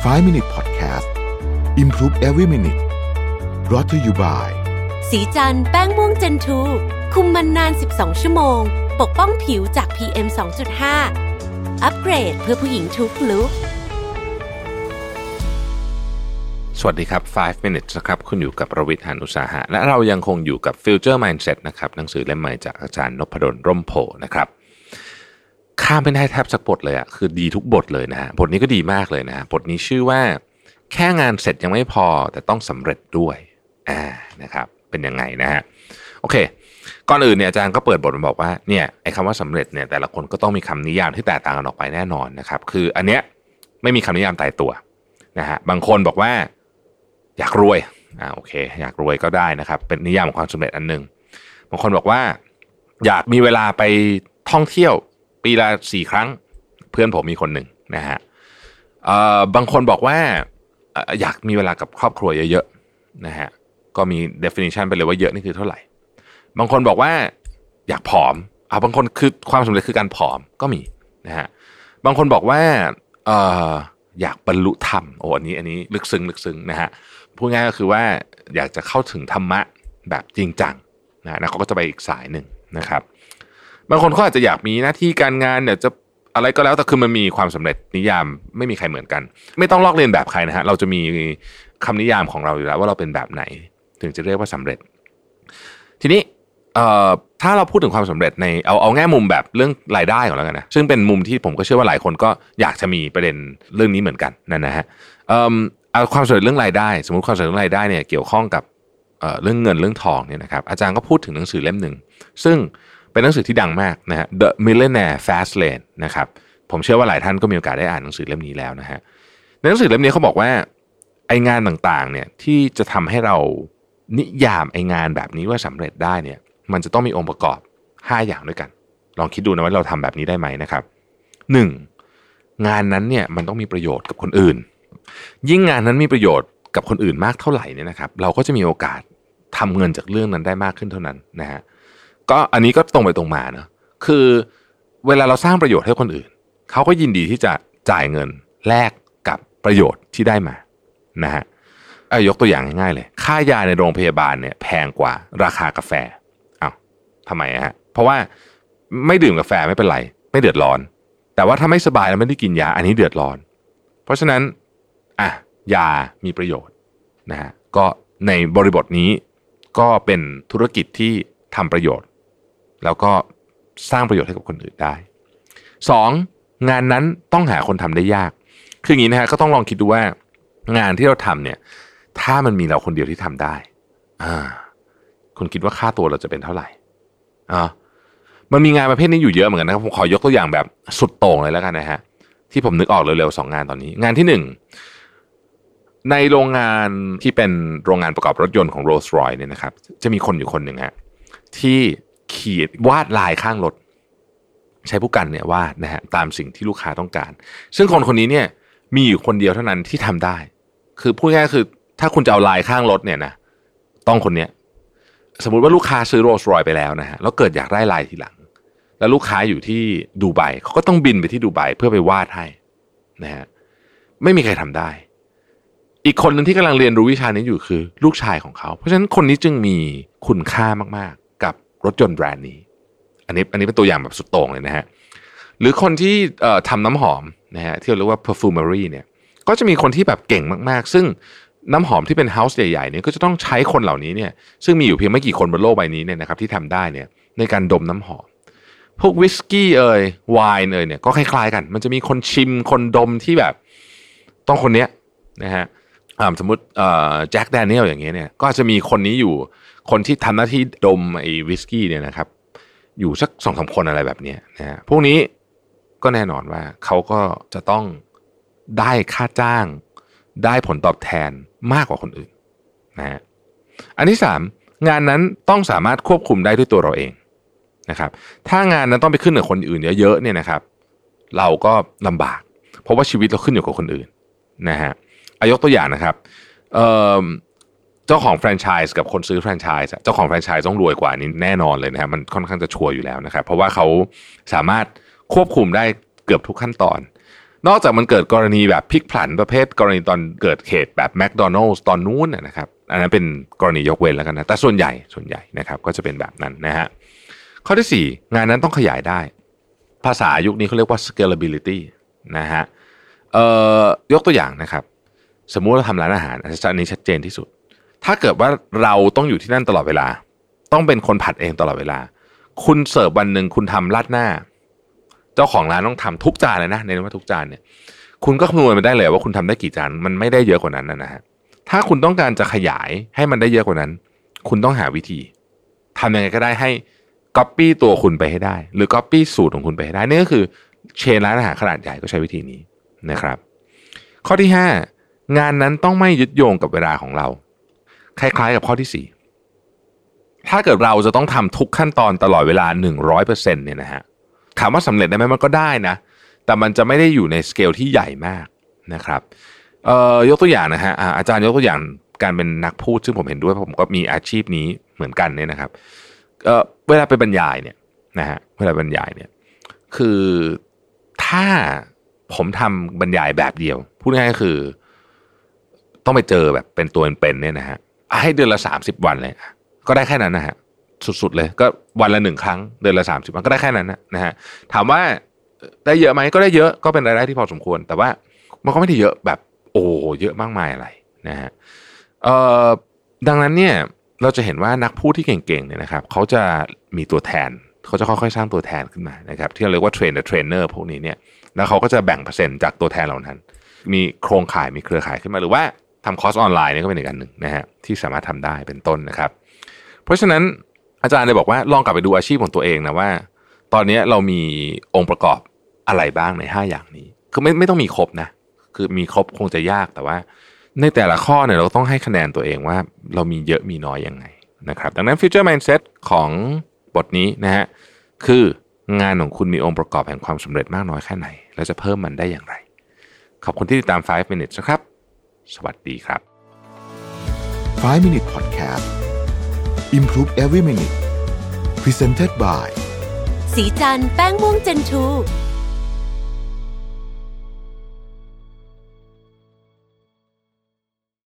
5 Minute Podcast Improve Every Minute brought to you by สีจันแป้งม่วงเจนทู คุมมันนาน 12 ชั่วโมง ปกป้องผิวจาก PM 2.5 อัปเกรดเพื่อผู้หญิงทุกลุกสวัสดีครับ 5 minutes นะครับ คุณอยู่กับประวิทยานุสาหะ และเรายังคงอยู่กับ Future Mindset นะครับ หนังสือเล่มใหม่จากอาจารย์นพดลร่มโพนะครับ ข้ามไม่ได้แทบสักบทเลยอะคือดีทุกบทเลยนะฮะบทนี้ก็ดีมากเลยนะฮะบทนี้ชื่อว่า แค่งานเสร็จยังไม่พอแต่ต้องสำเร็จด้วยอ่านะครับ เป็นยังไงนะฮะโอเค ก่อนอื่นเนี่ยอาจารย์ก็เปิดบทมาบอกว่าเนี่ยไอ้คำว่าสำเร็จเนี่ยแต่ละคนก็ต้องมีคำนิยามที่แตกต่างกันออกไปแน่นอนนะครับ คืออันเนี้ยไม่มีคำนิยามตายตัวนะฮะบางคนบอกว่าอยากรวยอ่าโอเค อยากรวยก็ได้นะครับ เป็นนิยามของความสำเร็จอันหนึ่งบางคนบอกว่า อยากมีเวลาไปท่องเที่ยว ปีละสี่ครั้ง เพื่อนผมมีคนหนึ่งนะฮะเอ่อบางคนบอกว่าอยากมีเวลากับครอบครัวเยอะๆนะฮะก็มี definition ไปเลยว่าเยอะนี่คือเท่าไหร่ บางคนบอกว่าอยากผอมอ่าบางคนคือความสำเร็จคือการผอมก็มีนะฮะบางคนบอกว่าเอออยากบรรลุธรรมโอ้อันนี้อันนี้ลึกซึ้งลึกซึ้งนะฮะพูดง่ายก็คือว่าอยากจะเข้าถึงธรรมะแบบจริงจังนะนะเขาก็จะไปอีกสายหนึ่งนะครับ บางคนเขาอาจจะอยากมีหน้าที่การงานเนี่ยจะอะไรก็แล้วแต่คือมันมีความสำเร็จนิยามไม่มีใครเหมือนกัน ไม่ต้องลอกเลียนแบบใครนะฮะเราจะมีคำนิยามของเราอยู่แล้ว ว่าเราเป็นแบบไหน ถึงจะเรียกว่าสำเร็จ ทีนี้ถ้าเราพูดถึงความสำเร็จในเอาเอาแง่มุมแบบเรื่องรายได้ก่อนแล้วกันนะซึ่งเป็นมุมที่ผมก็เชื่อว่าหลายคนก็อยากจะมีประเด็นเรื่องนี้เหมือนกันนั่นนะฮะเอาความสำเร็จเรื่องรายได้ สมมติความสำเร็จเรื่องรายได้เนี่ยเกี่ยวข้องกับเรื่องเงินเรื่องทองเนี่ยนะครับอาจารย์ก็พูดถึงหนังสือเล่มหนึ่งซึ่ง เป็นหนังสือที่ดังมากนะฮะ The Millionaire Fast Lane นะครับผมเชื่อว่าหลายท่านก็มีโอกาสได้อ่านหนังสือเล่มนี้แล้วนะฮะในหนังสือเล่มนี้เขาบอกว่าไองานต่างๆเนี่ยที่จะทำให้เรานิยามไองานแบบนี้ว่าสำเร็จได้เนี่ย มันจะต้องมีองค์ประกอบ 5 อย่างด้วยกัน ลองคิดดูนะว่าเราทำแบบนี้ได้ไหมนะครับ 1. งานนั้นเนี่ยมันต้องมีประโยชน์กับคนอื่น ยิ่งงานนั้นมีประโยชน์กับคนอื่นมากเท่าไหร่เนี่ยนะครับ เราก็จะมีโอกาสทำเงินจากเรื่องนั้นได้มากขึ้นเท่านั้นนะฮะ ก็อันนี้ก็ตรงไปตรงมานะคือเวลาเราสร้างประโยชน์ให้คนอื่น เขาก็ยินดีที่จะจ่ายเงินแลกกับประโยชน์ที่ได้มานะฮะยกตัวอย่างง่ายๆเลย ค่ายาในโรงพยาบาลเนี่ยแพงกว่าราคากาแฟอ้าวทำไมฮะเพราะว่าไม่ดื่มกาแฟไม่เป็นไร ไม่เดือดร้อน แต่ว่าถ้าไม่สบายแล้วไม่ได้กินยาอันนี้เดือดร้อน เพราะฉะนั้นอะยามีประโยชน์นะฮะก็ในบริบทนี้ก็เป็นธุรกิจที่ทำประโยชน์ แล้วก็สร้างประโยชน์ให้กับคนอื่นได้สองงานนั้นต้องหาคนทำได้ยาก คืออย่างนี้นะฮะก็ต้องลองคิดดูว่างานที่เราทำเนี่ย ถ้ามันมีเราคนเดียวที่ทำได้ อ่า คุณคิดว่าค่าตัวเราจะเป็นเท่าไหร่อ่ามันมีงานประเภทนี้อยู่เยอะเหมือนกันนะครับผมขอยกตัวอย่างแบบสุดโต่งเลยแล้วกันนะฮะที่ผมนึกออกเร็วๆสองงานตอนนี้ งานที่หนึ่งในโรงงานที่เป็นโรงงานประกอบรถยนต์ของ Rolls Royce เนี่ยนะครับ จะมีคนอยู่คนหนึ่งฮะที่ ขีดวาดลายข้างรถใช้ผู้กันเนี่ยวาดนะฮะตามสิ่งที่ลูกค้าต้องการ ซึ่งคนคนนี้เนี่ยมีอยู่คนเดียวเท่านั้นที่ทำได้ คือพูดง่ายคือถ้าคุณจะเอาลายข้างรถเนี่ยนะต้องคนเนี้ยสมมุติว่าลูกค้าซื้อโรลส์รอยไปแล้วนะฮะแล้วเกิดอยากได้ลายทีหลัง แล้วลูกค้าอยู่ที่ดูไบเขาก็ต้องบินไปที่ดูไบเพื่อไปวาดให้นะฮะไม่มีใครทำได้ อีกคนหนึ่งที่กำลังเรียนรู้วิชานี้อยู่คือ ลูกชายของเขา เพราะฉะนั้นคนนี้จึงมีคุณค่ามากๆกับ รถยนต์แบรนด์นี้ อันนี้อันนี้เป็นตัวอย่างแบบสุดโต่งเลยนะฮะหรือคนที่ทำน้ำหอมนะฮะที่เราเรียกว่า perfumery เนี่ยก็จะมีคนที่แบบเก่งมากๆ ซึ่งน้ำหอมที่เป็น house ใหญ่ๆเนี่ยก็จะต้องใช้คนเหล่านี้เนี่ยซึ่งมีอยู่เพียงไม่กี่คนบนโลกใบนี้เนี่ยนะครับที่ทำได้เนี่ยในการดมน้ำหอม พวกวิสกี้เอ่ยไวน์เอ่ยเนี่ยก็คล้ายๆกัน มันจะมีคนชิมคนดมที่แบบต้องคนเนี้ยนะฮะสมมติ Jack Daniel อย่างเงี้ยเนี่ยก็จะมีคนนี้อยู่ คนที่ทำหน้าที่ดมไอ้วิสกี้เนี่ยนะครับ อยู่สักสองสามคนอะไรแบบนี้นะฮะพวกนี้ก็แน่นอนว่าเขาก็จะต้องได้ค่าจ้าง ได้ผลตอบแทนมากกว่าคนอื่นนะฮะอันที่สามงานนั้นต้องสามารถควบคุมได้ด้วยตัวเราเองนะครับ ถ้างานนั้นต้องไปขึ้นกับคนอื่นเยอะๆเนี่ยนะครับ เราก็ลำบาก เพราะว่าชีวิตเราขึ้นอยู่กับคนอื่นนะฮะอายกตัวอย่างนะครับเอ่อ จ้าของแฟรนไชส์กับคนซื้อแฟรนไชส์เจ้าของแฟรนไชส์ต้องรวยกว่านี้แน่นอนเลยนะครับมันค่อนข้างจะชัวร์อยู่แล้วนะครับ เพราะว่าเขาสามารถควบคุมได้เกือบทุกขั้นตอน นอกจากมันเกิดกรณีแบบพลิกผันประเภท กรณีตอนเกิดเหตุแบบแมคโดนัลล์ตอนนู้นนะครับอันนั้นเป็นกรณียกเว้นแล้วกันนะแต่ส่วนใหญ่ส่วนใหญ่นะครับก็จะเป็นแบบนั้นนะฮะข้อที่ 4 งานนั้นต้องขยายได้ ภาษายุคนี้เขาเรียกว่า scalability นะฮะเอ่อยกตัวอย่างนะครับ สมมุติเราทำร้านอาหารอันนี้ชัดเจนที่สุด ถ้าเกิดว่าเราต้องอยู่ที่นั่นตลอดเวลา ต้องเป็นคนผัดเองตลอดเวลา คุณเสิร์ฟวันหนึ่งคุณทำราดหน้า เจ้าของร้านต้องทำทุกจานเลยนะในว่าทุกจานเนี่ยคุณก็คำนวณไปได้เลยว่าคุณทำได้กี่จานมันไม่ได้เยอะกว่านั้นนะฮะถ้าคุณต้องการจะขยายให้มันได้เยอะกว่านั้น คุณต้องหาวิธีทำยังไงก็ได้ให้ก๊อปปี้ตัวคุณไปให้ได้ หรือก๊อปปี้สูตรของคุณไปให้ได้นี่ก็คือเชนร้านอาหารขนาดใหญ่ก็ใช้วิธีนี้นะครับ ข้อที่ 5 งานนั้นต้องไม่ยึดโยงกับเวลาของเรา คล้ายๆกับข้อที่ 4 ถ้าเกิดเราจะต้องทำทุกขั้นตอนตลอดเวลา 100%เนี่ยนะฮะถามว่าสำเร็จได้ไหมมันก็ได้นะ แต่มันจะไม่ได้อยู่ในสเกลที่ใหญ่มากนะครับเอ่อยกตัวอย่างนะฮะอ่าอาจารย์ยกตัวอย่างการเป็นนักพูดซึ่งผมเห็นด้วยเพราะผมก็มีอาชีพนี้เหมือนกันเนี่ยนะครับเอ่อเวลาไปบรรยายเนี่ยนะฮะเวลาบรรยายเนี่ยคือถ้าผมทำบรรยายแบบเดียว พูดง่ายๆคือ ต้องไปเจอแบบเป็นตัวเป็นๆเนี่ยนะฮะ ให้เดือนละสามสิบวันเลย ก็ได้แค่นั้นนะฮะสุดๆเลย ก็วันละหนึ่งครั้ง เดือนละสามสิบวันก็ได้แค่นั้นนะนะฮะถามว่าได้เยอะไหมก็ได้เยอะก็เป็นรายได้ที่พอสมควร แต่ว่ามันก็ไม่ได้เยอะแบบโอ้เยอะมากมายอะไรนะฮะเอ่อดังนั้นเนี่ยเราจะเห็นว่านักพูดที่เก่งๆเนี่ยนะครับเขาจะมีตัวแทนเขาจะค่อยๆสร้างตัวแทนขึ้นมานะครับที่เราเรียกว่าเทรนเนอร์เทรนเนอร์พวกนี้เนี่ยแล้วเขาก็จะแบ่งเปอร์เซ็นต์จากตัวแทนเหล่านั้น มีโครงข่ายมีเครือข่ายขึ้นมาหรือว่า ทำคอร์สออนไลน์นี่ก็เป็นอีกอันหนึ่งนะฮะที่สามารถทำได้เป็นต้นนะครับ เพราะฉะนั้นอาจารย์เลยบอกว่าลองกลับไปดูอาชีพของตัวเองนะว่า ตอนนี้เรามีองค์ประกอบอะไรบ้างใน 5 อย่างนี้ คือไม่ไม่ต้องมีครบนะ คือมีครบคงจะยากแต่ว่า ในแต่ละข้อเนี่ยเราต้องให้คะแนนตัวเองว่าเรามีเยอะมีน้อยยังไงนะครับดังนั้น Future Mindset ของบทนี้นะฮะคืองานของคุณมีองค์ประกอบแห่งความสำเร็จมากน้อยแค่ไหน แล้วจะเพิ่มมันได้อย่างไร ขอบคุณที่ติดตาม 5 minutes นะครับ สวัสดีครับ 5 Minute Podcast Improve Every Minute Presented by สีจันแป้งม่วงเจนทู